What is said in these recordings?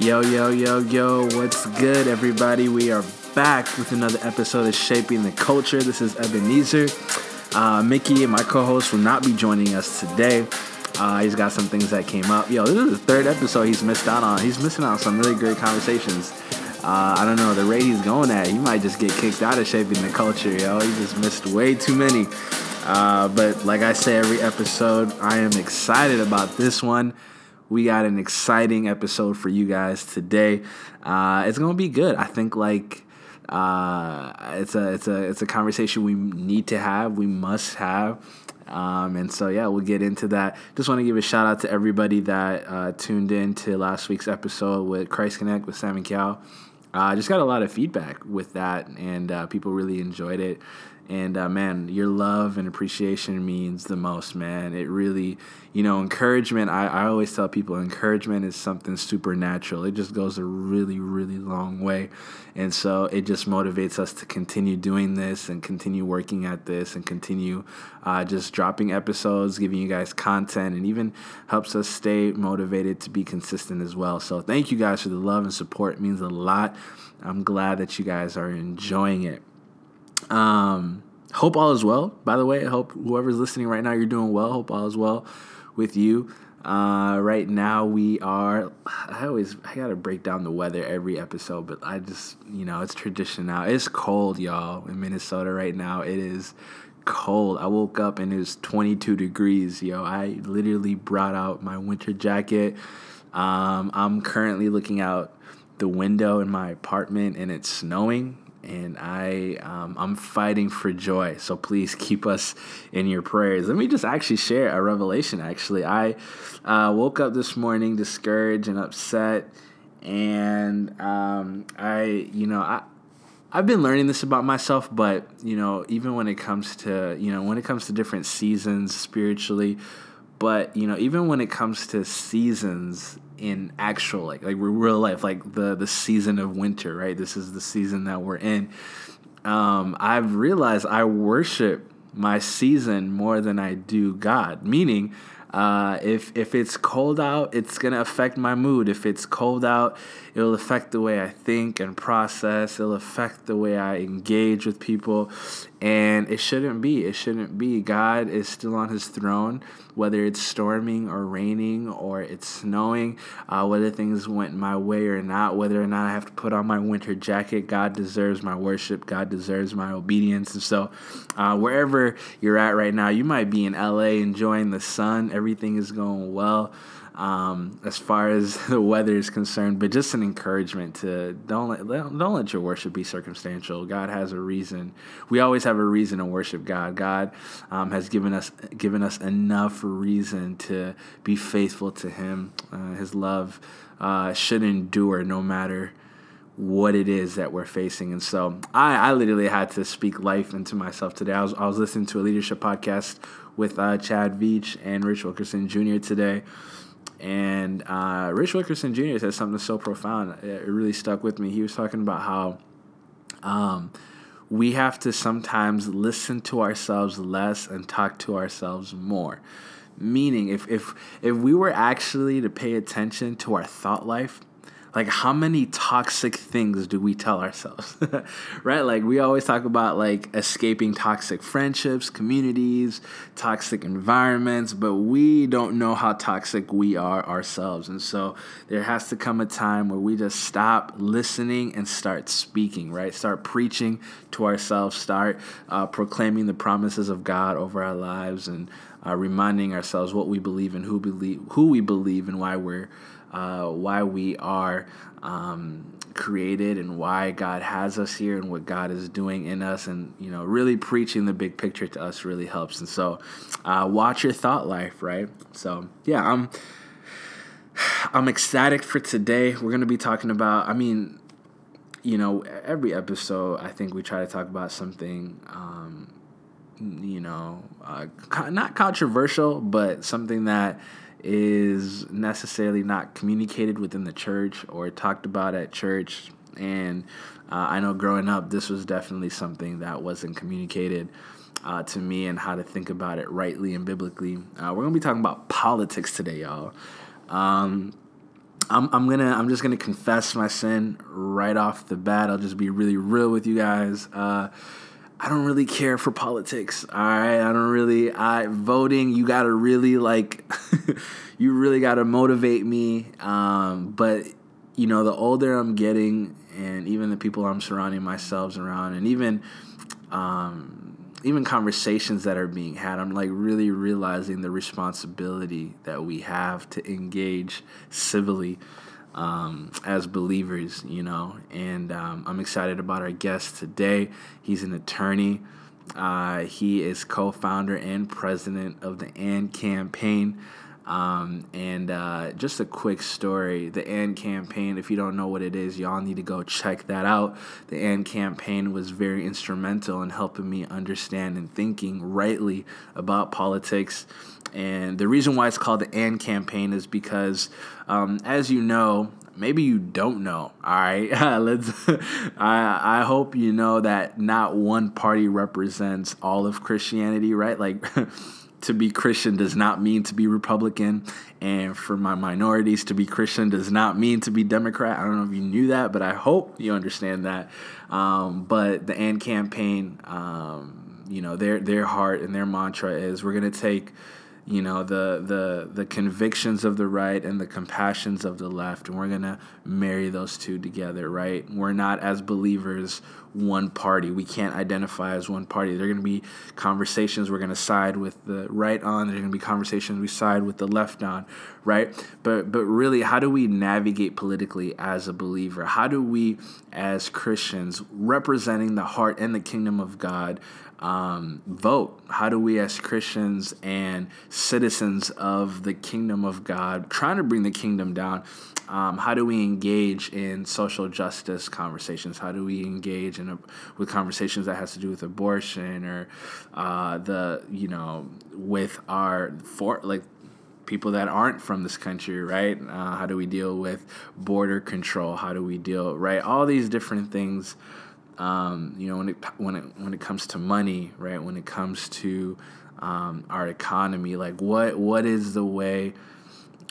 Yo, yo, yo, yo, what's good, everybody? We are back with another episode of Shaping the Culture. This is Ebenezer. Uh, Mickey and my co host will not be joining us today. Uh, he's got some things that came up. Yo, this is the third episode he's missed out on. He's missing out on some really great conversations. Uh, I don't know the rate he's going at. He might just get kicked out of shaping the culture, yo. He just missed way too many. Uh, but like I say every episode, I am excited about this one we got an exciting episode for you guys today. Uh, it's gonna be good. I think like uh, it's a it's a it's a conversation we need to have. We must have. Um, and so yeah, we'll get into that. Just want to give a shout out to everybody that uh, tuned in to last week's episode with Christ Connect with Sam and Cal. I uh, just got a lot of feedback with that, and uh, people really enjoyed it. And uh, man, your love and appreciation means the most, man. It really, you know, encouragement. I, I always tell people encouragement is something supernatural. It just goes a really, really long way. And so it just motivates us to continue doing this and continue working at this and continue uh, just dropping episodes, giving you guys content, and even helps us stay motivated to be consistent as well. So thank you guys for the love and support. It means a lot. I'm glad that you guys are enjoying it. Um, hope all is well. By the way, I hope whoever's listening right now, you're doing well. Hope all is well with you. Uh, right now we are. I always I gotta break down the weather every episode, but I just you know it's tradition now. It's cold, y'all, in Minnesota right now. It is cold. I woke up and it was 22 degrees. Yo, I literally brought out my winter jacket. Um, I'm currently looking out the window in my apartment and it's snowing and I um, I'm fighting for joy. So please keep us in your prayers. Let me just actually share a revelation. Actually, I uh, woke up this morning discouraged and upset, and um, I you know I. I've been learning this about myself, but you know, even when it comes to you know when it comes to different seasons spiritually, but you know, even when it comes to seasons in actual like like real life like the the season of winter right? This is the season that we're in. Um, i've realized i worship my season more than i do god. Meaning uh, if if it's cold out, it's gonna affect my mood. If it's cold out, it'll affect the way I think and process. It'll affect the way I engage with people, and it shouldn't be. It shouldn't be. God is still on His throne, whether it's storming or raining or it's snowing, uh, whether things went my way or not, whether or not I have to put on my winter jacket. God deserves my worship. God deserves my obedience. And so, uh, wherever you're at right now, you might be in LA enjoying the sun everything is going well um, as far as the weather is concerned. But just an encouragement to don't let don't let your worship be circumstantial. God has a reason. We always have a reason to worship God. God um, has given us given us enough reason to be faithful to Him. Uh, his love uh, should endure no matter what it is that we're facing. And so I, I literally had to speak life into myself today. I was, I was listening to a leadership podcast with uh, Chad Veach and Rich Wilkerson Jr. today. And uh, Rich Wilkerson Jr. said something so profound. It really stuck with me. He was talking about how um, we have to sometimes listen to ourselves less and talk to ourselves more. Meaning, if, if, if we were actually to pay attention to our thought life, like how many toxic things do we tell ourselves? Right? Like we always talk about like escaping toxic friendships communities toxic environments but we don't know how toxic we are ourselves. And so there has to come a time where we just stop listening and start speaking right? Start preaching to ourselves start uh, proclaiming the promises of god over our lives and uh, reminding ourselves what we believe and who believe who we believe and why we're uh, why we are um, created and why God has us here and what God is doing in us, and you know, really preaching the big picture to us really helps. And so, uh, watch your thought life, right? So, yeah, I'm I'm ecstatic for today. We're gonna be talking about. I mean, you know, every episode, I think we try to talk about something. Um, you know, uh, not controversial, but something that is necessarily not communicated within the church or talked about at church. And uh, I know growing up, this was definitely something that wasn't communicated uh, to me and how to think about it rightly and biblically. Uh, we're to be talking about politics today, y'all. Um, I'm, I'm gonna I'm just gonna confess my sin right off the bat. I'll just be really real with you guys. I don't really care for politics. All right, I don't really. I voting. You gotta really like. you really gotta motivate me. Um, but you know, the older I'm getting, and even the people I'm surrounding myself around, and even um, even conversations that are being had, I'm like really realizing the responsibility that we have to engage civilly um, as believers, you know. And um, I'm excited about our guest today. He's an attorney. Uh, he is co-founder and president of the AND campaign. Um, and uh, just a quick story the AND campaign, if you don't know what it is, y'all need to go check that out. The AND campaign was very instrumental in helping me understand and thinking rightly about politics. And the reason why it's called the AND campaign is because, um, as you know, maybe you don't know. All right, let's. I I hope you know that not one party represents all of Christianity, right? Like. to be Christian does not mean to be Republican, and for my minorities to be Christian does not mean to be Democrat. I don't know if you knew that, but I hope you understand that. Um, but the AND campaign, um, you know, their their heart and their mantra is we're gonna take you know the the the convictions of the right and the compassions of the left and we're going to marry those two together right we're not as believers one party. We can't identify as one party. There're going to be conversations we're going to side with the right on. There are going to be conversations we side with the left on right? But but really how do we navigate politically as a believer? How do we as christians representing the heart and the kingdom of god um, vote? How do we, as Christians and citizens of the kingdom of God, trying to bring the kingdom down, um, how do we engage in social justice conversations? How do we engage in a, with conversations that has to do with abortion or uh, the you know with our for like people that aren't from this country, right? Uh, how do we deal with border control? How do we deal right? All these different things um, you know, when it when it when it comes to money, right? When it comes to um, our economy, like what what is the way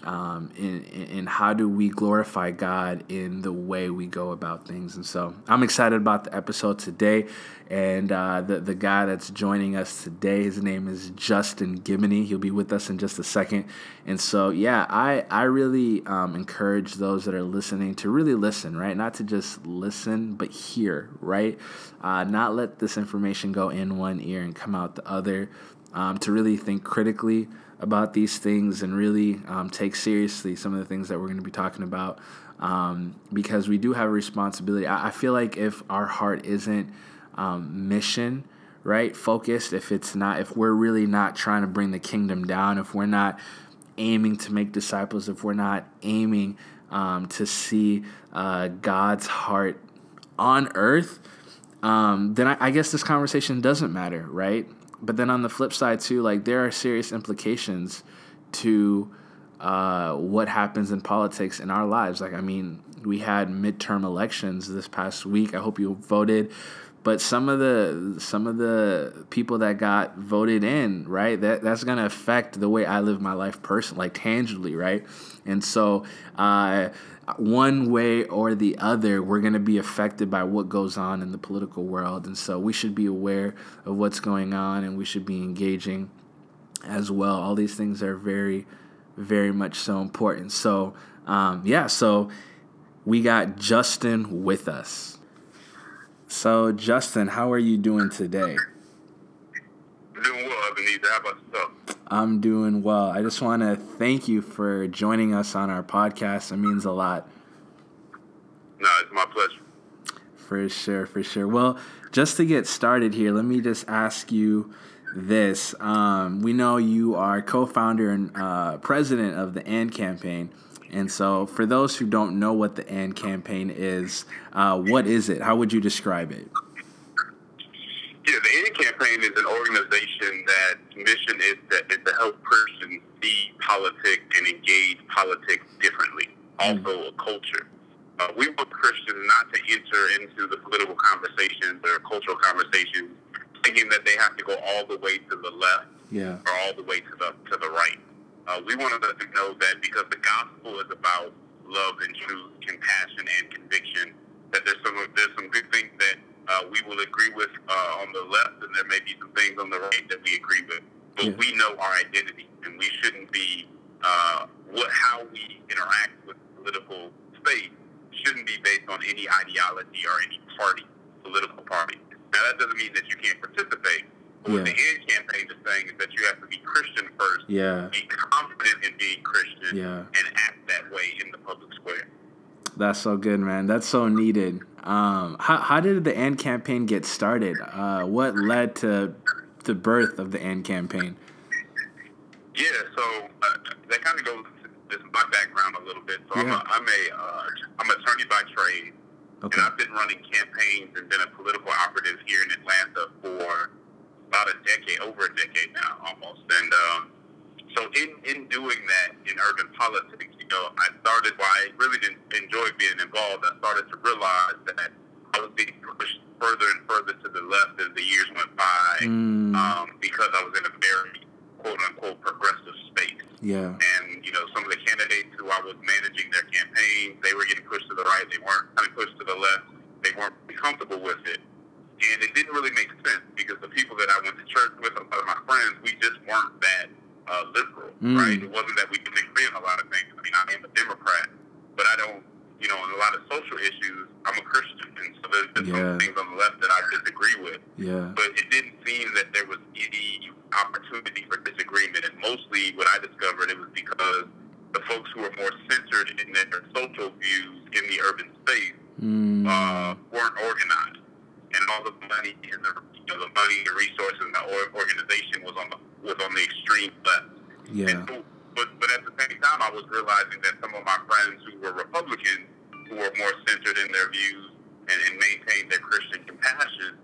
um, and, and how do we glorify God in the way we go about things. And so I'm excited about the episode today. And uh, the, the guy that's joining us today, his name is Justin Giboney. He'll be with us in just a second. And so, yeah, I, I really um, encourage those that are listening to really listen, right? Not to just listen, but hear, right? Uh, not let this information go in one ear and come out the other. Um, to really think critically about these things and really um, take seriously some of the things that we're going to be talking about um, because we do have a responsibility. I, I, feel like if our heart isn't um, mission, right, focused, if it's not, if we're really not trying to bring the kingdom down, if we're not aiming to make disciples, if we're not aiming um, to see uh, God's heart on earth, um, then I, I guess this conversation doesn't matter, right? But then on the flip side too, like there are serious implications to uh, what happens in politics in our lives. Like I mean, we had midterm elections this past week. I hope you voted. But some of the some of the people that got voted in, right? That that's gonna affect the way I live my life personally, like tangibly, right? And so uh, one way or the other, we're going to be affected by what goes on in the political world. And so we should be aware of what's going on and we should be engaging as well. All these things are very, very much so important. So, um, yeah, so we got Justin with us. So, Justin, how are you doing today? Doing well, Ebenezer. How about yourself? I'm doing well. I just want to thank you for joining us on our podcast. It means a lot. No, it's my pleasure. For sure, for sure. Well, just to get started here, let me just ask you this. Um, we know you are co founder and uh, president of the AND campaign. And so, for those who don't know what the AND campaign is, uh, what is it? How would you describe it? Yeah, the AND campaign is an organization that mission is to, is to help persons see politics and engage politics differently. Mm. Also, a culture. Uh, we want Christians not to enter into the political conversations or cultural conversations thinking that they have to go all the way to the left yeah. or all the way to the to the right. Uh, we want to know that because the gospel is about love and truth, compassion and conviction. That there's some there's some good things that uh, we will agree with uh, on the left, and there may be some things on the right that we agree with. But Yeah. we know our identity, and we shouldn't be uh, what how we interact with political space shouldn't be based on any ideology or any party, political party. Now that doesn't mean that you can't participate. But what the AND campaign is saying is that you have to be Christian first, Yeah. be confident in being Christian, Yeah. and act that way in the public square. That's so good, man. That's so needed. Um, how, how did the AND campaign get started? Uh, what led to the birth of the AND campaign? Yeah, so uh, that kind of goes to my background a little bit. So I'm a, I'm a uh, I'm an attorney by trade, Okay. and I've been running campaigns and been a political operative here in Atlanta for about a decade, over a decade now, almost. And um, so in in doing that in urban politics, you know, I started. Well, I really didn't enjoy being involved. I started to realize that I was being pushed further and further to the left as the years went by Mm, um, because I was in a very quote unquote progressive space. yeah. And, you know, some of the candidates who I was managing their campaigns, they were getting pushed to the right, they weren't kind of pushed to the left, they weren't comfortable with it. And it didn't really make sense because the people that I went to church with, a lot of my friends, we just weren't that uh, liberal, Mm. right? It wasn't that we didn't agree on a lot of things. I mean, I am a Democrat, but I don't, you know, on a lot of social issues, I'm a Christian. And so there's been Yeah. some things on the left that I disagree with Yeah. but it didn't seem that there was any opportunity for disagreement. And mostly what I discovered it was because the folks who were more centered in their social views in the urban space Mm, uh, weren't organized. And all the money and the you know, the money, the resources, and the organization was on the was on the extreme left. yeah. And so, but but at the same time, I was realizing that some of my friends who were Republicans, who were more centered in their views and, and maintained their Christian compassion,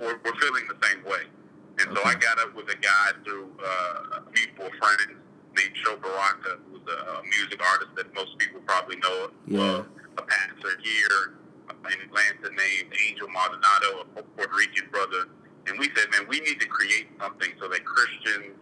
were, were feeling the same way. And so I got up with a guy through uh, mutual friends named Sho Baraka, who's a, a music artist that most people probably know. Yeah. Uh, a pastor here in Atlanta named Angel Maldonado, a Puerto Rican brother. And we said, man, we need to create something so that Christians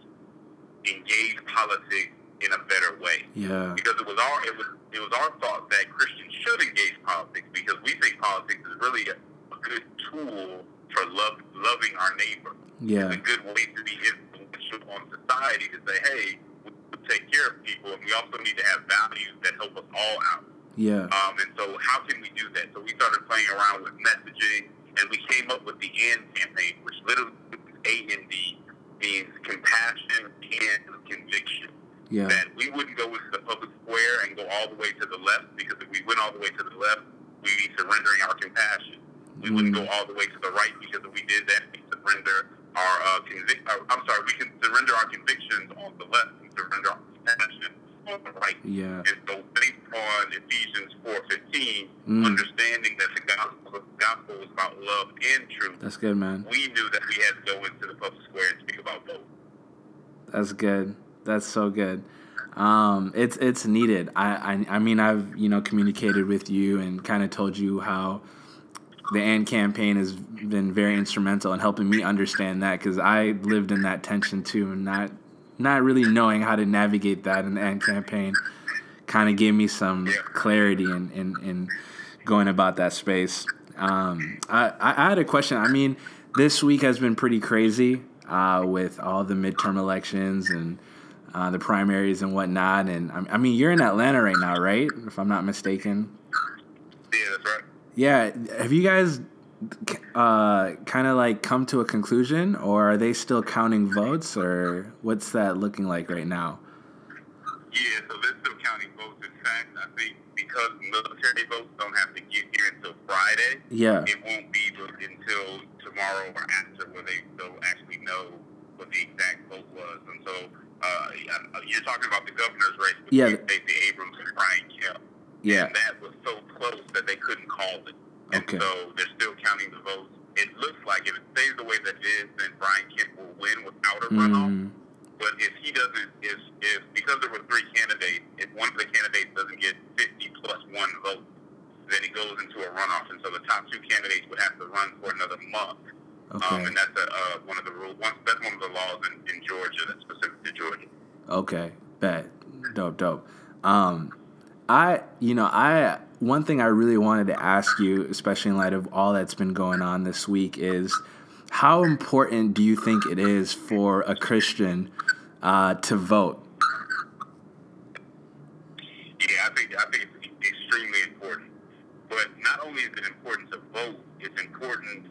engage politics in a better way. Yeah. Because it was our it was it was our thought that Christians should engage politics because we think politics is really a, a good tool for love loving our neighbor. Yeah. It's a good way to be influential on society to say, hey, we we take care of people and we also need to have values that help us all out. Yeah. Um, and so how can we do that? So we started playing around with messaging and we came up with the AND campaign, which literally A-N-D means compassion and conviction. Yeah. That we wouldn't go into the public square and go all the way to the left because if we went all the way to the left, we'd be surrendering our compassion. We wouldn't Mm. go all the way to the right because if we did that, we'd surrender our uh, convic- uh, I'm sorry, we can surrender our convictions on the left and surrender our compassion right. Yeah. And so, based on Ephesians 4:15, Mm. understanding that the gospel, the gospel is about love and truth, That's good, man. we knew that we had to go into the public square and speak about both. That's good. That's so good. Um, it's it's needed. I, I I mean I've you know communicated with you and kind of told you how the AND campaign has been very instrumental in helping me understand that because I lived in that tension too and not not really knowing how to navigate that in the AND campaign kind of gave me some clarity in, in, in going about that space. Um, I, I had a question. I mean, this week has been pretty crazy uh, with all the midterm elections and uh, the primaries and whatnot. And I I mean, you're in Atlanta right now, right? If I'm not mistaken. Yeah, that's right. Yeah. Have you guys uh, kind of like come to a conclusion, or are they still counting votes, or what's that looking like right now? Yeah, so they're still counting votes. In fact, I think because military votes don't have to get here until Friday, Yeah. it won't be until tomorrow or after where they they'll actually know what the exact vote was. And so uh, you're talking about the governor's race Yeah. between Stacey Abrams and Brian Kemp. Yeah. And that was so close that they couldn't call it. And Okay. so they're still counting the votes. It looks like if it stays the way that it is, then Brian Kemp will win without a runoff. Mm, But if he doesn't, if, if because there were three candidates, if one of the candidates doesn't get 50 plus one vote, then it goes into a runoff. And so the top two candidates would have to run for another month. Um, okay. and that's a, uh, one of the rules. One, that's one of the laws in, in Georgia that's specific to Georgia. Okay, bet. Dope, dope. Um, I, you know, I one thing I really wanted to ask you, especially in light of all that's been going on this week, is how important do you think it is for a Christian uh, to vote? Yeah, I think I think it's extremely important. But not only is it important to vote, it's important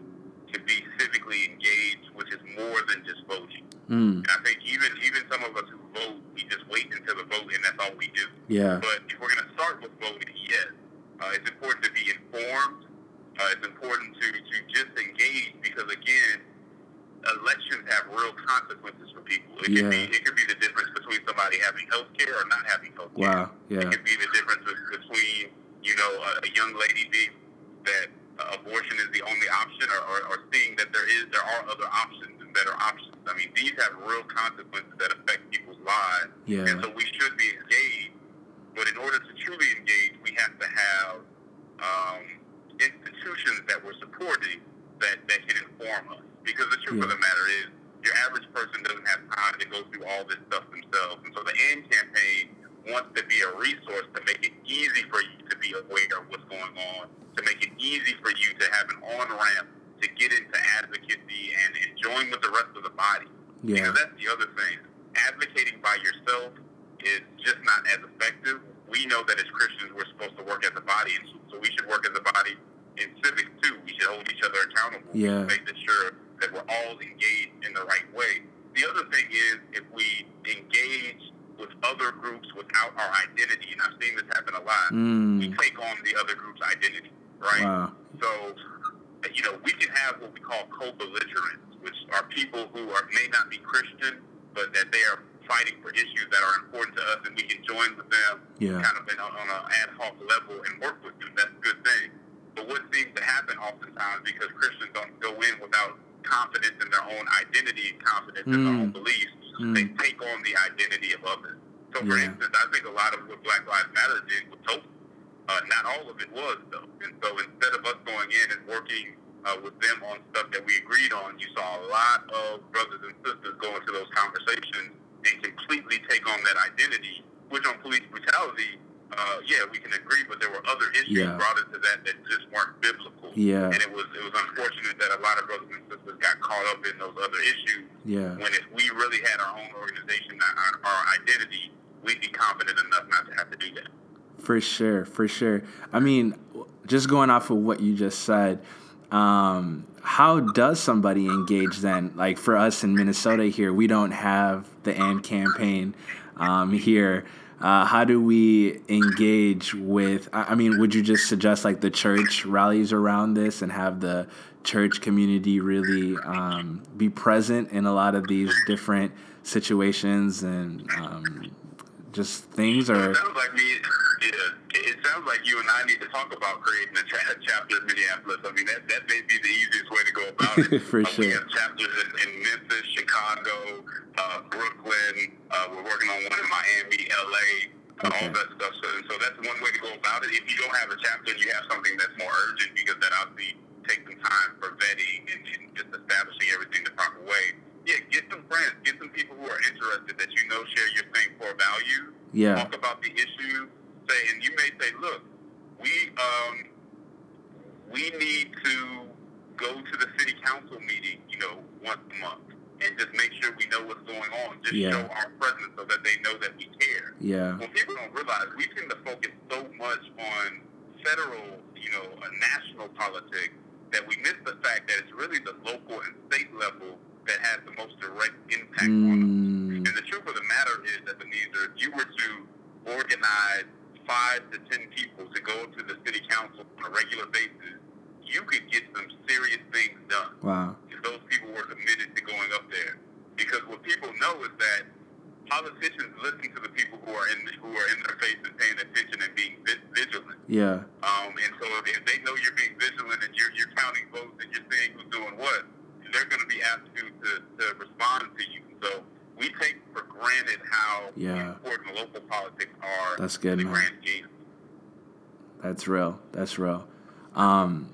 to be civically engaged, which is more than just voting. Mm. And I think even even some of us who vote, we just wait until the vote, and that's all we do. Yeah. But if we're going to start with voting, yes, uh, it's important to be informed. Uh, it's important to, to just engage because again, elections have real consequences for people. It Yeah. could be it could be the difference between somebody having health care or not having health care. Wow. Yeah. It could be the difference be- between, you know, a, a young lady being that abortion is the only option or, or, or seeing that there is there are other options better options. I mean, these have real consequences that affect people's lives. Yeah. And so we should be engaged. But in order to truly engage, we have to have um, institutions that we're supporting that, that can inform us. Because the truth of the matter is, your average person doesn't have time to go through all this stuff themselves. And so the AND campaign wants to be a resource to make it easy for you to be aware of what's going on, to make it easy for you to have an on-ramp to get into advocacy and, and join with the rest of the body. Yeah. Because that's the other thing. Advocating by yourself is just not as effective. We know that as Christians, we're supposed to work as a body, and so we should work as a body in civics too. We should hold each other accountable. Yeah. Making sure that we're all engaged in the right way. The other thing is if we engage with other groups without our identity, and I've seen this happen a lot, we Mm. take on the other group's identity, right? Wow. So, you know, we can have what we call co-belligerents, which are people who are may not be Christian, but that they are fighting for issues that are important to us, and we can join with them Yeah. kind of in, on an ad hoc level and work with them. That's a good thing. But what seems to happen oftentimes because Christians don't go in without confidence in their own identity and confidence in their Mm. own beliefs, Mm. they take on the identity of others. So, for Yeah. instance, I think a lot of what Black Lives Matter did was total. Uh, not all of it was, though. And so instead of us going in and working uh, with them on stuff that we agreed on, you saw a lot of brothers and sisters go into those conversations and completely take on that identity, which on police brutality, uh, yeah, we can agree, but there were other issues Yeah. brought into that that just weren't biblical. Yeah. And it was it was unfortunate that a lot of brothers and sisters got caught up in those other issues Yeah. when if we really had our own organization, our, our identity, we'd be confident enough not to have to do that. For sure, for sure. I mean, just going off of what you just said, um, how does somebody engage then? Like for us in Minnesota here, we don't have the AND campaign um, here. Uh, how do we engage with? I mean, would you just suggest like the church rallies around this and have the church community really um, be present in a lot of these different situations and um, just things? Or It sounds like. Yeah, it sounds like you and I need to talk about creating a, cha- chapter in Minneapolis. I mean, that that may be the easiest way to go about it. For Uh, sure. We have chapters in, in Memphis, Chicago, uh, Brooklyn. Uh, we're working on one in Miami, LA. Okay. All that stuff. So, so that's one way to go about it. If you don't have a chapter, you have something that's more urgent because that obviously takes some time for vetting and, and just establishing everything the proper way. Yeah, get some friends, get some people who are interested that you know share your same core values yeah, talk about the issue. Say, and you may say, look, we um, we need to go to the city council meeting, you know, once a month, and just make sure we know what's going on. Just Yeah. show our presence so that they know that we care. yeah, Well, people don't realize we tend to focus so much on federal, you know, uh, national politics that we miss the fact that it's really the local and state level that has the most direct impact on us. Mm, And the truth of the matter is that Ebenezer, if you were to organize five to ten people to go to the city council on a regular basis, you could get some serious things done wow, if those people were committed to going up there. Because what people know is that politicians listen to the people who are in who are in their face and paying attention and being vigilant. yeah, Um, and so if, if they know you're being vigilant and you're, you're counting votes and you're seeing who's doing what, they're going to be asked to, to, to respond to you. So we take for granted how Yeah. important local politics are That's good, man. that's real. That's real. Um,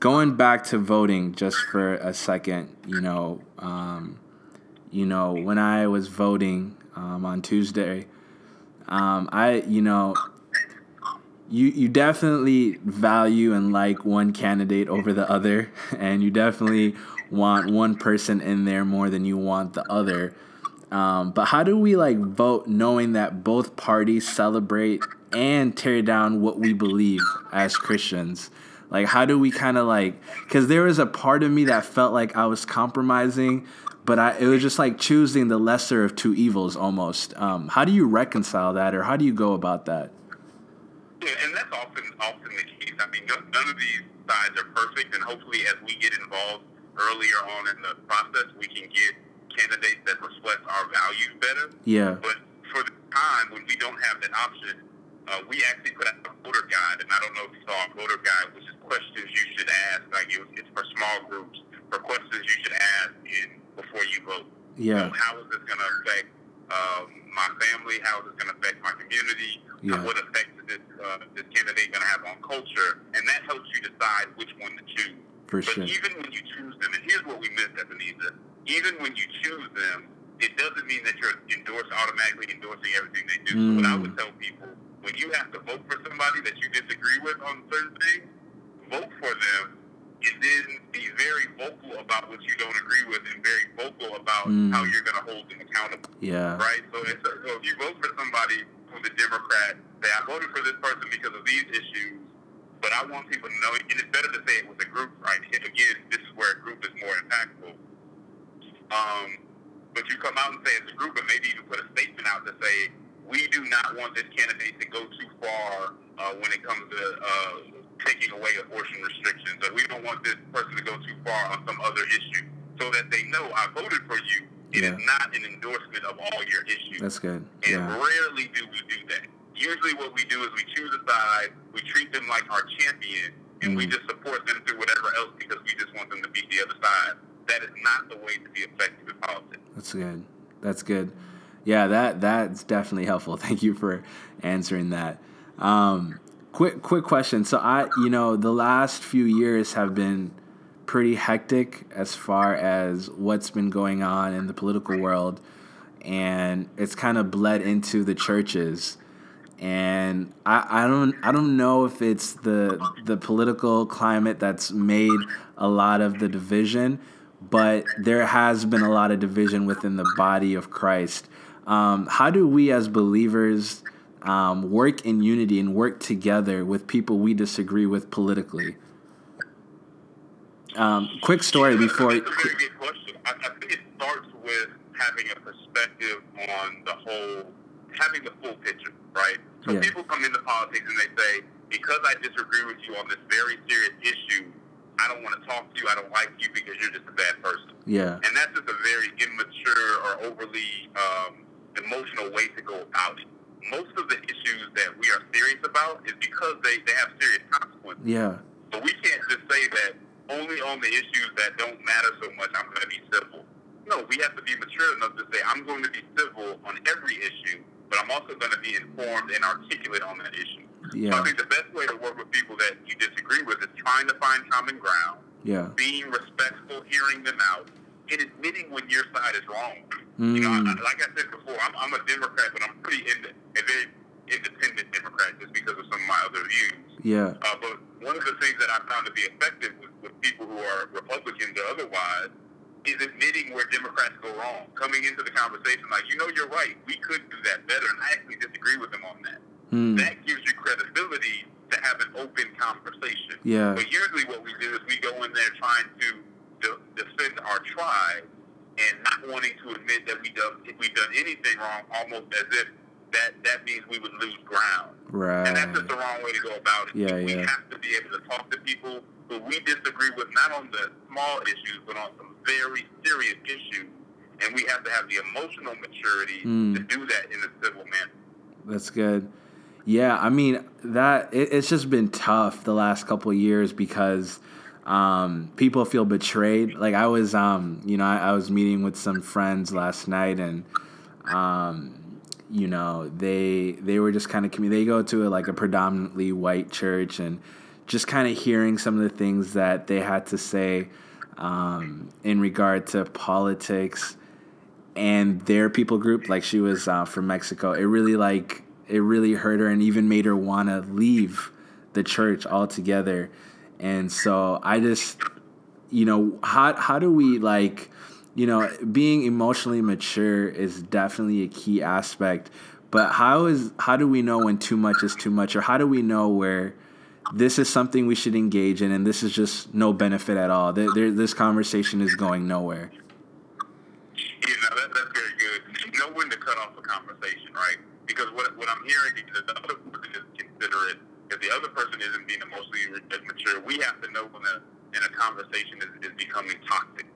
going back to voting just for a second, you know, um, you know, when I was voting um, on Tuesday, um, I, you know, you you definitely value and like one candidate over the other, and you definitely want one person in there more than you want the other. Um, but how do we like vote knowing that both parties celebrate and tear down what we believe as Christians? Like, how do we kind of like? Because there was a part of me that felt like I was compromising, but I it was just like choosing the lesser of two evils almost. Um, how do you reconcile that, or how do you go about that? Yeah, and that's often often the case. I mean, none of these sides are perfect, and hopefully, as we get involved earlier on in the process, we can get candidates that reflect our values better. Yeah. But for the time when we don't have that option, uh, we actually put out a voter guide, and I don't know if you saw a voter guide, which is questions you should ask. Like it, it's for small groups, for questions you should ask in before you vote. Yeah. So how is this going to affect um, my family? How is this going to affect my community? Yeah. What effect is this, uh, this candidate going to have on culture? And that helps you decide which one to choose. For but sure. even when you choose them, and here's what we missed, Ebenezer, even when you choose them, it doesn't mean that you're endorsed automatically endorsing everything they do. So what I Mm. would tell people, when you have to vote for somebody that you disagree with on certain things, vote for them and then be very vocal about what you don't agree with and very vocal about Mm. how you're going to hold them accountable. Yeah. Right? So, it's, so if you vote for somebody who's a Democrat, say, I voted for this person because of these issues, but I want people to know, and it's better to say it with a group, right? And again, this is where a group is more impactful. Um, but you come out and say it's a group, and maybe you can put a statement out to say, we do not want this candidate to go too far uh, when it comes to uh, taking away abortion restrictions, or we don't want this person to go too far on some other issue, so that they know I voted for you. It is Yeah. not an endorsement of all your issues. That's good. And Yeah. rarely do we do that. Usually, what we do is we choose a side, we treat them like our champion, and we Mm. just support them through whatever else because we just want them to beat the other side. That is not the way to be effective in politics. That's good. That's good. Yeah, that that's definitely helpful. Thank you for answering that. Um, quick quick question. So I, you know, the last few years have been pretty hectic as far as what's been going on in the political world, and it's kind of bled into the churches. And I, I don't I don't know if it's the the political climate that's made a lot of the division, but there has been a lot of division within the body of Christ. Um, how do we as believers um, work in unity and work together with people we disagree with politically? Um, quick story before. That's a very good question. I, I think it starts with having a perspective on the whole, having the full picture, right? So Yeah. people come into politics and they say, because I disagree with you on this very serious issue, I don't want to talk to you. I don't like you because you're just a bad person. Yeah, And that's just a very immature or overly um, emotional way to go about it. Most of the issues that we are serious about is because they, they have serious consequences. yeah, But we can't just say that only on the issues that don't matter so much I'm going to be civil. No, we have to be mature enough to say I'm going to be civil on every issue, but I'm also going to be informed and articulate on that issue. So I yeah, think the best way to work with people that you disagree with is trying to find common ground, yeah. being respectful, hearing them out, and admitting when your side is wrong. You know, I, Mm, like I said before, I'm, I'm a Democrat, but I'm pretty ind- a very independent Democrat just because of some of my other views. yeah, Uh, but one of the things that I found to be effective with, with people who are Republicans or otherwise is admitting where Democrats go wrong. Coming into the conversation like, you know, you're right. We could do that better, and I actually disagree with them on that. Mm, That gives you credibility to have an open conversation. yeah, But usually what we do is we go in there trying to de- defend our tribe and not wanting to admit that we done, if we've done anything wrong, almost as if that, that means we would lose ground. Right. And that's just the wrong way to go about it. Yeah, we yeah. have to be able to talk to people who we disagree with, not on the small issues, but on some very serious issues. And we have to have the emotional maturity Mm. to do that in a civil manner. That's good. Yeah, I mean that it, it's just been tough the last couple years because um, people feel betrayed. Like I was, um, you know, I, I was meeting with some friends last night, and um, you know, they they were just kind of they go to a, like a predominantly white church, and just kind of hearing some of the things that they had to say um, in regard to politics and their people group like she was uh, from mexico it really like it really hurt her and even made her want to leave the church altogether. And so I just, you know, how how do we like, you know, being emotionally mature is definitely a key aspect. But how is how do we know when too much is too much, or how do we know where this is something we should engage in, and this is just no benefit at all? There, there, this conversation is going nowhere. You know, that, that's very good. Know when to cut off a conversation, right? Because what, what I'm hearing is that the other person is considerate. If the other person isn't being emotionally mature, we have to know when a, in a conversation is, is becoming toxic.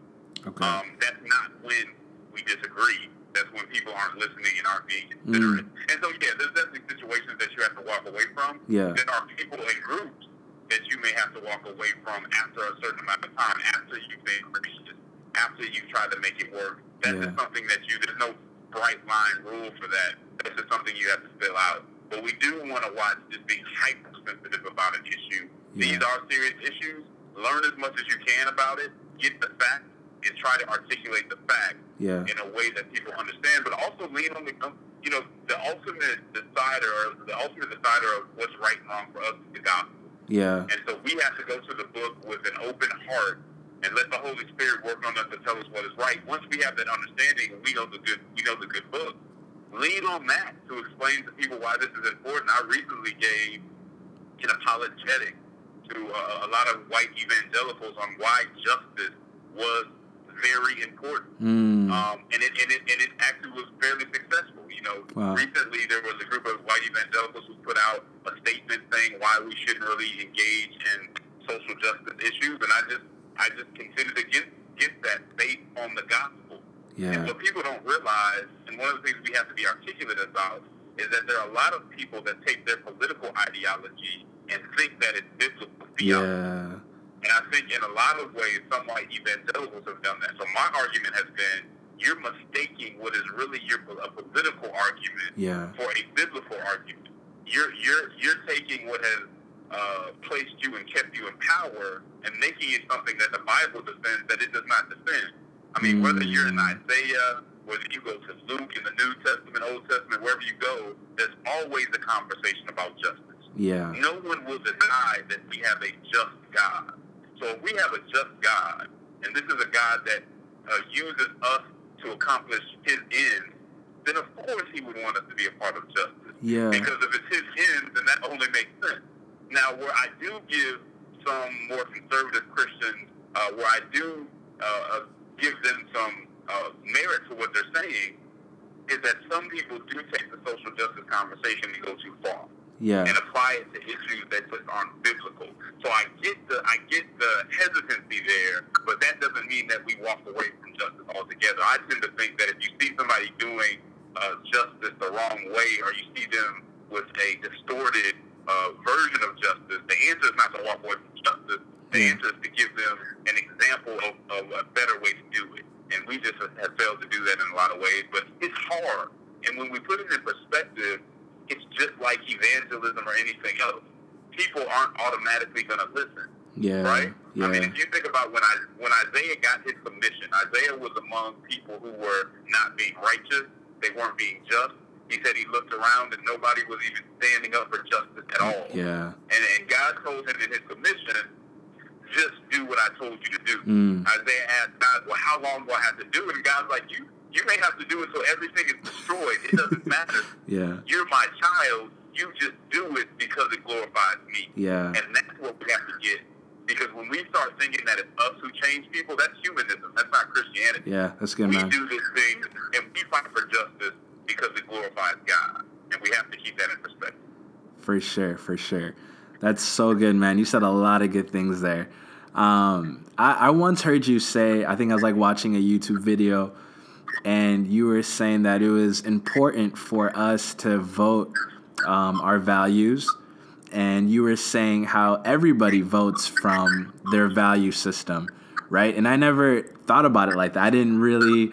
Okay. Um, that's not when we disagree. That's when people aren't listening and aren't being considerate. Mm. And so, yeah, there's definitely situations that you have to walk away from. Yeah. There are people and groups that you may have to walk away from after a certain amount of time, after you've been gracious, after you've tried to make it work. That's Yeah. just something that you, there's no bright line rule for that. That's just something you have to fill out. But we do want to watch just being hypersensitive about an issue. These are serious issues. Learn as much as you can about it. Get the facts and try to articulate the facts Yeah. in a way that people understand, but also lean on the, um, you know, the ultimate decider or the ultimate decider of what's right and wrong for us is the gospel. Yeah. And so we have to go to the book with an open heart and let the Holy Spirit work on us to tell us what is right. Once we have that understanding, we know the good, we know the good book. Lean on that to explain to people why this is important. I recently gave an apologetic to uh, a lot of white evangelicals on why justice was very important. Mm. Um, and it and it and it actually was fairly successful. You know, Wow. recently there was a group of white evangelicals who put out a statement saying why we shouldn't really engage in social justice issues, and I just I just considered against against that based on the gospel. And Yeah. what people don't realize, and one of the things we have to be articulate about, is that there are a lot of people that take their political ideology and think that it's biblical theology. Yeah. And I think in a lot of ways, some white evangelicals have done that. So my argument has been, you're mistaking what is really your a political argument Yeah. for a biblical argument. You're you're you're taking what has uh, placed you and kept you in power and making it something that the Bible defends that it does not defend. I mean, whether you're in Mm. Isaiah, whether you go to Luke in the New Testament, Old Testament, wherever you go, there's always a conversation about justice. Yeah. No one will deny that we have a just God. So if we have a just God, and this is a God that uh, uses us to accomplish His ends, then of course He would want us to be a part of justice. Yeah. Because if it's His ends, then that only makes sense. Now, where I do give some more conservative Christians, uh, where I do uh, uh, give them some uh, merit to what they're saying, is that some people do take the social justice conversation and go too far Yeah. and apply it to issues that just aren't biblical. So I get the I get the hesitancy there, but that doesn't mean that we walk away from justice altogether. I tend to think that if you see somebody doing uh, justice the wrong way, or you see them with a distorted uh, version of justice, the answer is not to walk away from justice. Answer is to give them an example of, of a better way to do it. And we just have failed to do that in a lot of ways. But it's hard. And when we put it in perspective, it's just like evangelism or anything else. People aren't automatically going to listen, Yeah. right? Yeah. I mean, if you think about when I when Isaiah got his commission, Isaiah was among people who were not being righteous. They weren't being just. He said he looked around and nobody was even standing up for justice at all. Yeah. And, and God told him in his commission, just do what I told you to do. Mm. Isaiah asked God, well, how long do I have to do it? And God's like, you, you may have to do it so everything is destroyed. It doesn't matter. Yeah. You're my child. You just do it because it glorifies me. Yeah. And that's what we have to get. Because when we start thinking that it's us who change people, that's humanism. That's not Christianity. Yeah. That's good, we man. do this thing and we fight for justice because it glorifies God. And we have to keep that in perspective. For sure, for sure. That's so good, man. You said a lot of good things there. Um, I, I once heard you say, I think I was like watching a YouTube video, and you were saying that it was important for us to vote um, our values. And you were saying how everybody votes from their value system, right? And I never thought about it like that. I didn't really.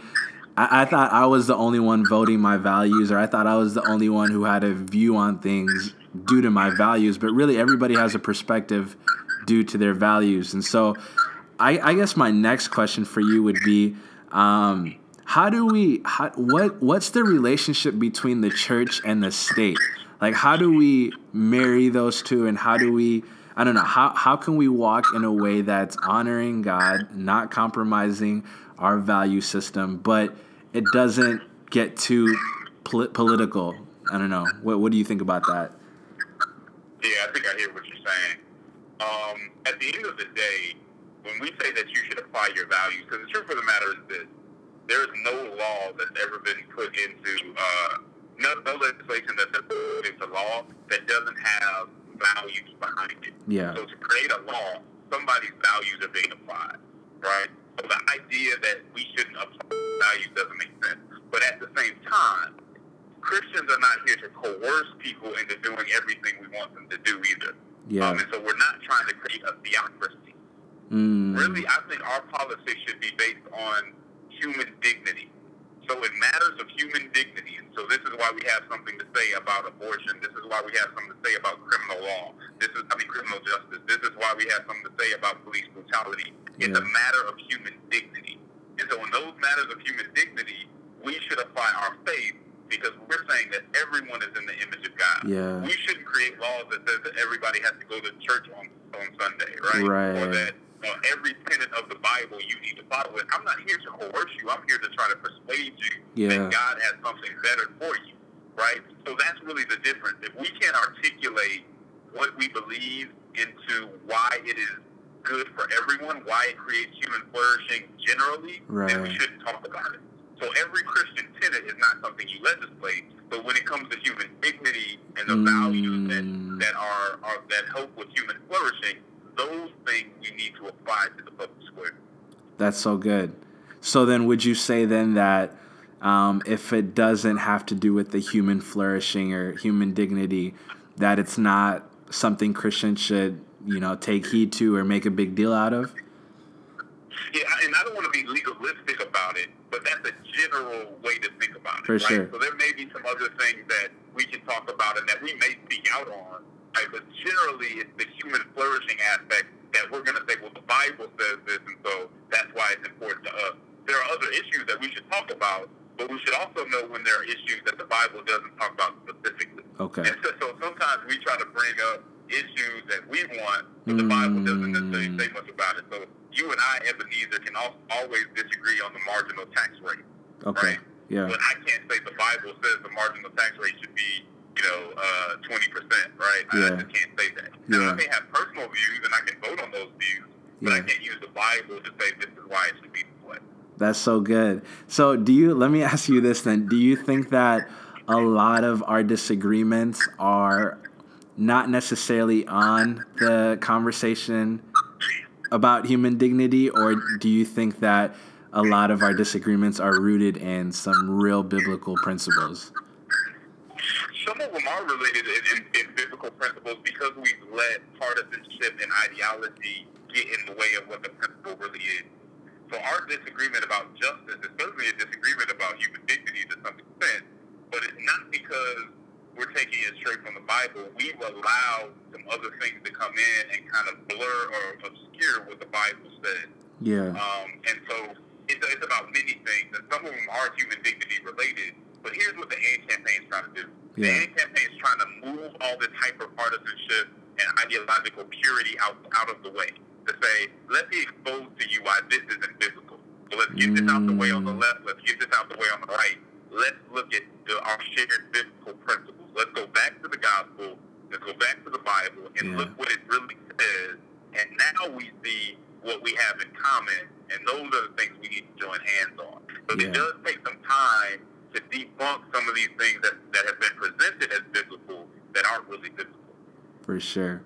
I, I thought I was the only one voting my values, or I thought I was the only one who had a view on things due to my values. But really, everybody has a perspective due to their values. And so, I, I guess my next question for you would be, um, how do we? How, what What's the relationship between the church and the state? Like, how do we marry those two, and how do we? I don't know. How how can we walk in a way that's honoring God, not compromising our value system, but it doesn't get too pol- political. I don't know. What what do you think about that? Yeah, I think I hear what you're saying. Um, at the end of the day, when we say that you should apply your values, because the truth of the matter is this: there is no law that's ever been put into uh, no, no legislation that's been put into law that doesn't have values behind it. Yeah. So to create a law, somebody's values are being applied, right? So the idea that we shouldn't apply values doesn't make sense. But at the same time, Christians are not here to coerce people into doing everything we want them to do either. Yeah. Um, and so we're not trying to create a theocracy. Mm. Really, I think our policy should be based on human dignity. So in matters of human dignity, and so this is why we have something to say about abortion. This is why we have something to say about criminal law. This is, I mean, criminal justice. This is why we have something to say about police brutality. It's a matter of human dignity. And so in those matters of human dignity, we should apply our faith because we're saying that everyone is in the image of God. Yeah. We shouldn't create laws that says that everybody has to go to church on, on Sunday, right? Right. Or that uh, every tenet of the Bible you need to follow it. I'm not here to coerce you. I'm here to try to persuade you Yeah. that God has something better for you, right? So that's really the difference. If we can't articulate what we believe into why it is good for everyone, why it creates human flourishing generally, right. then we shouldn't talk about it. So every Christian tenet is not something you legislate, but when it comes to human dignity and the values that, Mm. that are, are that help with human flourishing, those things we need to apply to the public square. That's so good. So then, would you say then that um, if it doesn't have to do with the human flourishing or human dignity, that it's not something Christians should, you know, take heed to or make a big deal out of? Yeah, and I don't want to be legalistic about it, but that's a general way to think about it. For right? sure. So there may be some other things that we can talk about and that we may speak out on, right? But generally, it's the human flourishing aspect that we're going to say, well, the Bible says this, and so that's why it's important to us. There are other issues that we should talk about, but we should also know when there are issues that the Bible doesn't talk about specifically. Okay. And so, so sometimes we try to bring up issues that we want, but the Bible doesn't necessarily Mm. say much about it. So you and I, Ebenezer, can al- always disagree on the marginal tax rate. Okay. Right. Yeah. But I can't say the Bible says the marginal tax rate should be, you know, uh, 20%, right? Yeah. I just can't say that. Now, Yeah. I may have personal views and I can vote on those views, but I can't use the Bible to say this is why it should be this way. That's so good. So, do you, let me ask you this then. Do you think that a lot of our disagreements are not necessarily on the conversation about human dignity, or do you think that a lot of our disagreements are rooted in some real biblical principles? Some of them are related in, in, in biblical principles because we've let partisanship and ideology get in the way of what the principle really is. So our disagreement about justice is certainly a disagreement about human dignity to some extent, but it's not because we're taking it straight from the Bible. We've allowed some other things to come in and kind of blur or obscure what the Bible says. Yeah. Um, and so it's, it's about many things, and some of them are human dignity related. But here's what the AND campaign is trying to do. The Yeah. AND campaign is trying to move all this hyper partisanship and ideological purity out out of the way. To say, let me expose to you why this isn't biblical. So let's get this out the way on the Mm. left. Let's get this out the way on the right. Let's look at the, our shared biblical principles. Let's go back to the gospel. Let's go back to the Bible and Yeah. look what it really says. And now we see what we have in common, and those are the things we need to join hands on. But Yeah. it does take some time to debunk some of these things that, that have been presented as biblical that aren't really biblical. For sure.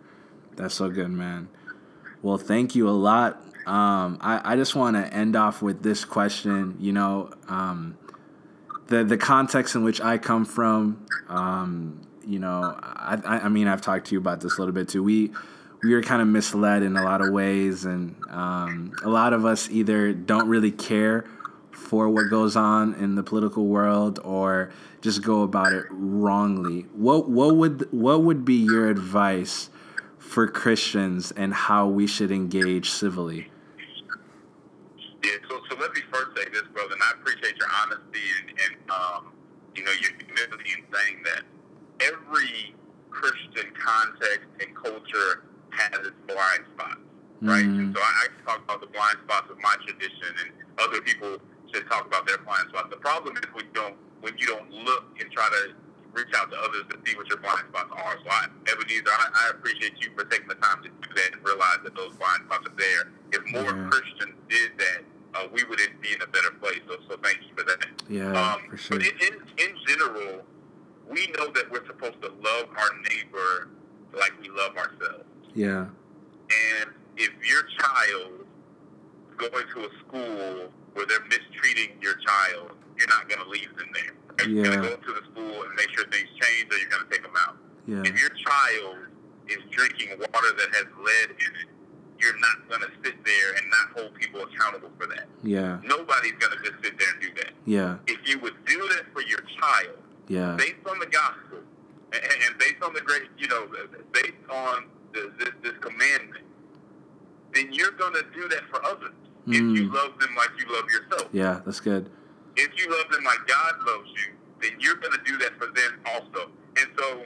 That's so good, man. Well, thank you a lot. Um, I, I just want to end off with this question. You know, um, the the context in which I come from. Um, you know, I, I I mean, I've talked to you about this a little bit too. We we were kind of misled in a lot of ways, and um, a lot of us either don't really care for what goes on in the political world or just go about it wrongly. What what would what would be your advice for Christians and how we should engage civilly? Yeah, so, so let me first say this, brother, and I appreciate your honesty and, and um, you know, your humility in saying that. every Christian context and culture has its blind spots, right? Mm. And so I, I can talk about the blind spots of my tradition, and other people should talk about their blind spots. The problem is when you don't when you don't look and try to reach out to others to see what your blind spots are. So, I, Ebenezer, I, I appreciate you for taking the time to do that and realize that those blind spots are there. If more Yeah. Christians did that, uh, we would be in a better place. So, so thank you for that. Yeah, Um, for sure. But in, in general, we know that we're supposed to love our neighbor like we love ourselves. Yeah. And if your child is going to a school where they're mistreating your child, you're not going to leave them there. You're Yeah. going to go to the school and make sure things change, or you're going to take them out. Yeah. If your child is drinking water that has lead in it, you're not going to sit there and not hold people accountable for that. Yeah. Nobody's going to just sit there and do that. Yeah. If you would do that for your child, Yeah. based on the gospel and based on the great, you know, based on the, this, this commandment, then you're going to do that for others. If you Mm. love them like you love yourself. Yeah. That's good. If you love them like God loves you, then you're going to do that for them also. And so,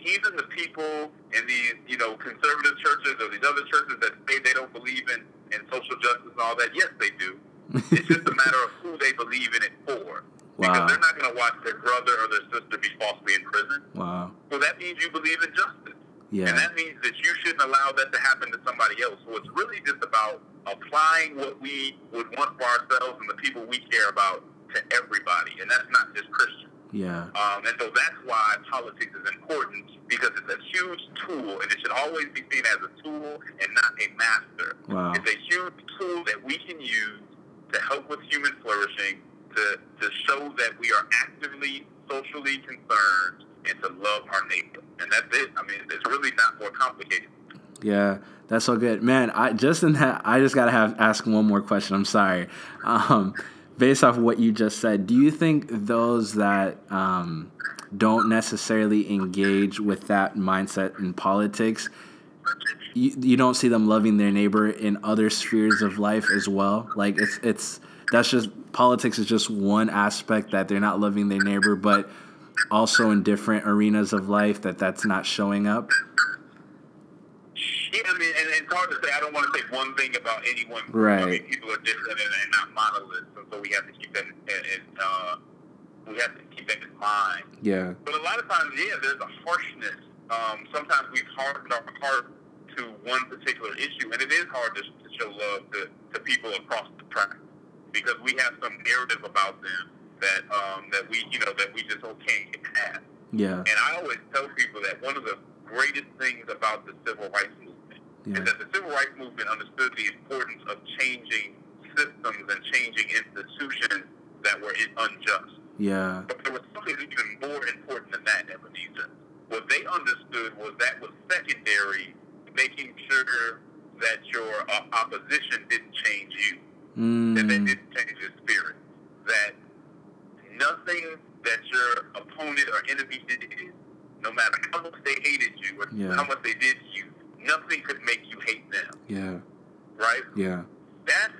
even the people in these, you know, conservative churches or these other churches that say they don't believe in, in social justice and all that, yes, they do. It's just a matter of who they believe in it for. Because Wow. they're not going to watch their brother or their sister be falsely in prison. Wow. So that means you believe in justice. And that means that you shouldn't allow that to happen to somebody else. So it's really just about applying what we would want for ourselves and the people we care about to everybody. And that's not just Christians. Yeah. Um, and so that's why politics is important because it's a huge tool and it should always be seen as a tool and not a master. Wow. It's a huge tool that we can use to help with human flourishing, to, to show that we are actively socially concerned, and to love our neighbor. And that's it. I mean, it's really not more complicated. Yeah, that's so good, man. I just in that I just gotta have ask one more question. I'm sorry. Um, based off of what you just said, do you think those that um, don't necessarily engage with that mindset in politics, you, you don't see them loving their neighbor in other spheres of life as well? Like it's it's that's just politics is just one aspect that they're not loving their neighbor, but also in different arenas of life that that's not showing up. Yeah, I mean, and it's hard to say. I don't want to say one thing about anyone. Right. I mean, people are different and, and not monoliths, and so we have to keep that in, in uh, we have to keep that in mind. Yeah. But a lot of times, yeah, there's a harshness. Um, sometimes we've hardened our heart to one particular issue, and it is hard to, to show love to, to people across the track because we have some narrative about them that um, that we you know that we just can't get past. Yeah. And I always tell people that one of the greatest things about the civil rights movement Yeah. is that the civil rights movement understood the importance of changing systems and changing institutions that were unjust. Yeah. But there was something even more important than that, Ebenezer. What they understood was that was secondary, making sure that your uh, opposition didn't change you, that they Mm. didn't change your spirit, that nothing that your opponent or enemy did, no matter how much they hated you or Yeah. how much they did to you, nothing could make you hate them, Yeah. right? Yeah. that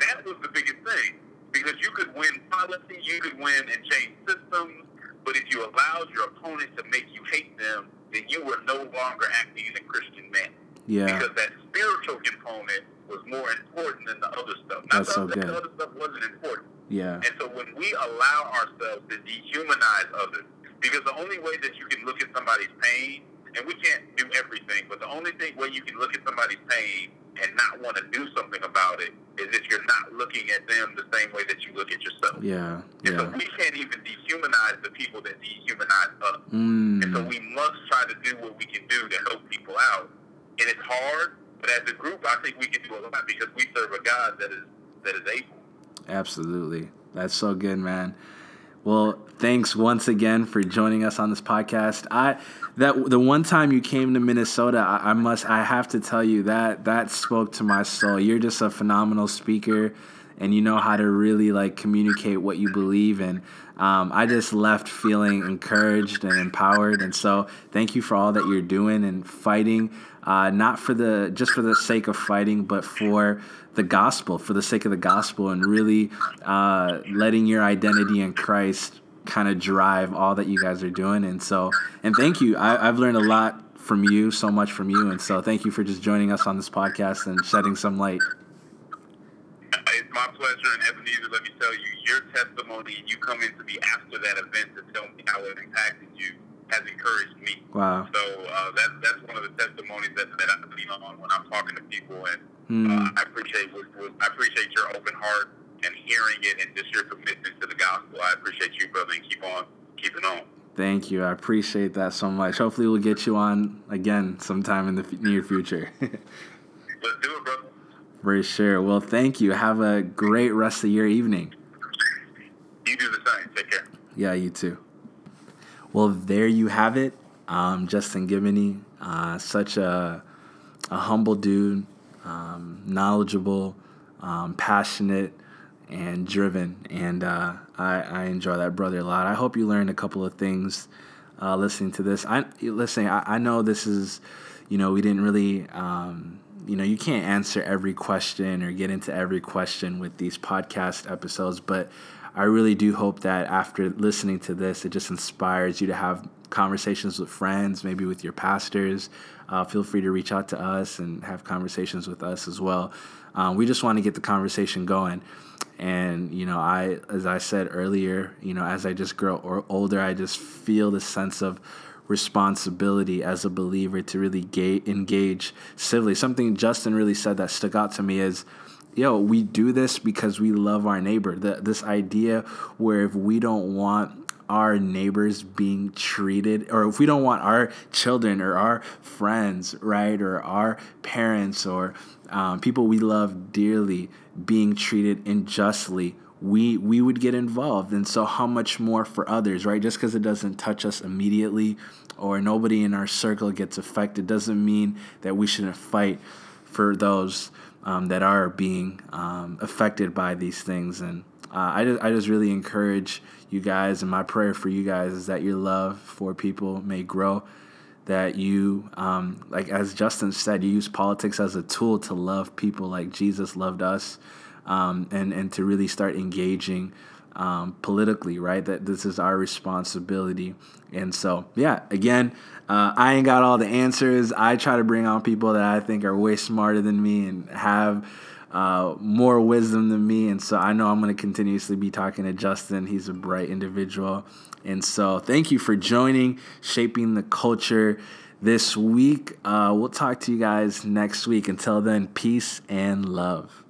that was the biggest thing because you could win policy, you could win and change systems, but if you allowed your opponent to make you hate them, then you were no longer acting in a Christian manner Yeah. because that spiritual component was more important than the other stuff. Not That's that so good. other stuff wasn't important. Yeah. And so when we allow ourselves to dehumanize others, because the only way that you can look at somebody's pain, and we can't do everything, but the only thing way you can look at somebody's pain and not want to do something about it is if you're not looking at them the same way that you look at yourself. Yeah. And so we can't even dehumanize the people that dehumanize us. And so Mm. we must try to do what we can do to help people out. And it's hard, but as a group, I think we can do a lot because we serve a God that is that is able. Absolutely. That's so good, man. Well, thanks once again for joining us on this podcast. I that the one time you came to Minnesota, I, I must I have to tell you that that spoke to my soul. You're just a phenomenal speaker, and you know how to really like communicate what you believe in. Um, I just left feeling encouraged and empowered, and so thank you for all that you're doing and fighting, uh, not for the just for the sake of fighting, but for the gospel, for the sake of the gospel, and really uh, letting your identity in Christ kind of drive all that you guys are doing. And so, and thank you. I, I've learned a lot from you, so much from you. And so, thank you for just joining us on this podcast and shedding some light. It's my pleasure, and Ebenezer, let me tell you, your testimony, you come into me after that event to tell me how it impacted you, has encouraged me. Wow. So uh, that, that's one of the testimonies that, that I lean on when I'm talking to people, and Mm. uh, I appreciate I appreciate your open heart and hearing it, and just your commitment to the gospel. I appreciate you, brother, and keep on keeping on. Thank you. I appreciate that so much. Hopefully, we'll get you on again sometime in the f- near future. Let's do it, brother. For sure. Well, thank you. Have a great rest of your evening. You do the same. Take care. Yeah, you too. Well, there you have it. Um, Justin Giboney, uh, such a, a humble dude, um, knowledgeable, um, passionate, and driven. And uh, I, I enjoy that brother a lot. I hope you learned a couple of things uh, listening to this. I listen. I, I know this is, you know, we didn't really. Um, you know, you can't answer every question or get into every question with these podcast episodes, but I really do hope that after listening to this, it just inspires you to have conversations with friends, maybe with your pastors. Uh, feel free to reach out to us and have conversations with us as well. Um, we just want to get the conversation going. And, you know, I, as I said earlier, you know, as I just grow or older, I just feel the sense of responsibility as a believer to really ga- engage civilly. Something Justin really said that stuck out to me is, yo, we do this because we love our neighbor. The, this idea where if we don't want our neighbors being treated, or if we don't want our children or our friends, right, or our parents or um, people we love dearly being treated unjustly, we we would get involved. And so, how much more for others, right? Just because it doesn't touch us immediately, or nobody in our circle gets affected, doesn't mean that we shouldn't fight for those um, that are being um, affected by these things. And uh, I just I just really encourage you guys, and my prayer for you guys is that your love for people may grow. That you, um, like as Justin said, you use politics as a tool to love people like Jesus loved us, um, and and to really start engaging um, politically, right? That this is our responsibility. And so, yeah, again, uh, I ain't got all the answers. I try to bring on people that I think are way smarter than me and have uh, more wisdom than me. And so I know I'm going to continuously be talking to Justin. He's a bright individual. And so thank you for joining Shaping the Culture this week. Uh, we'll talk to you guys next week. Until then, peace and love.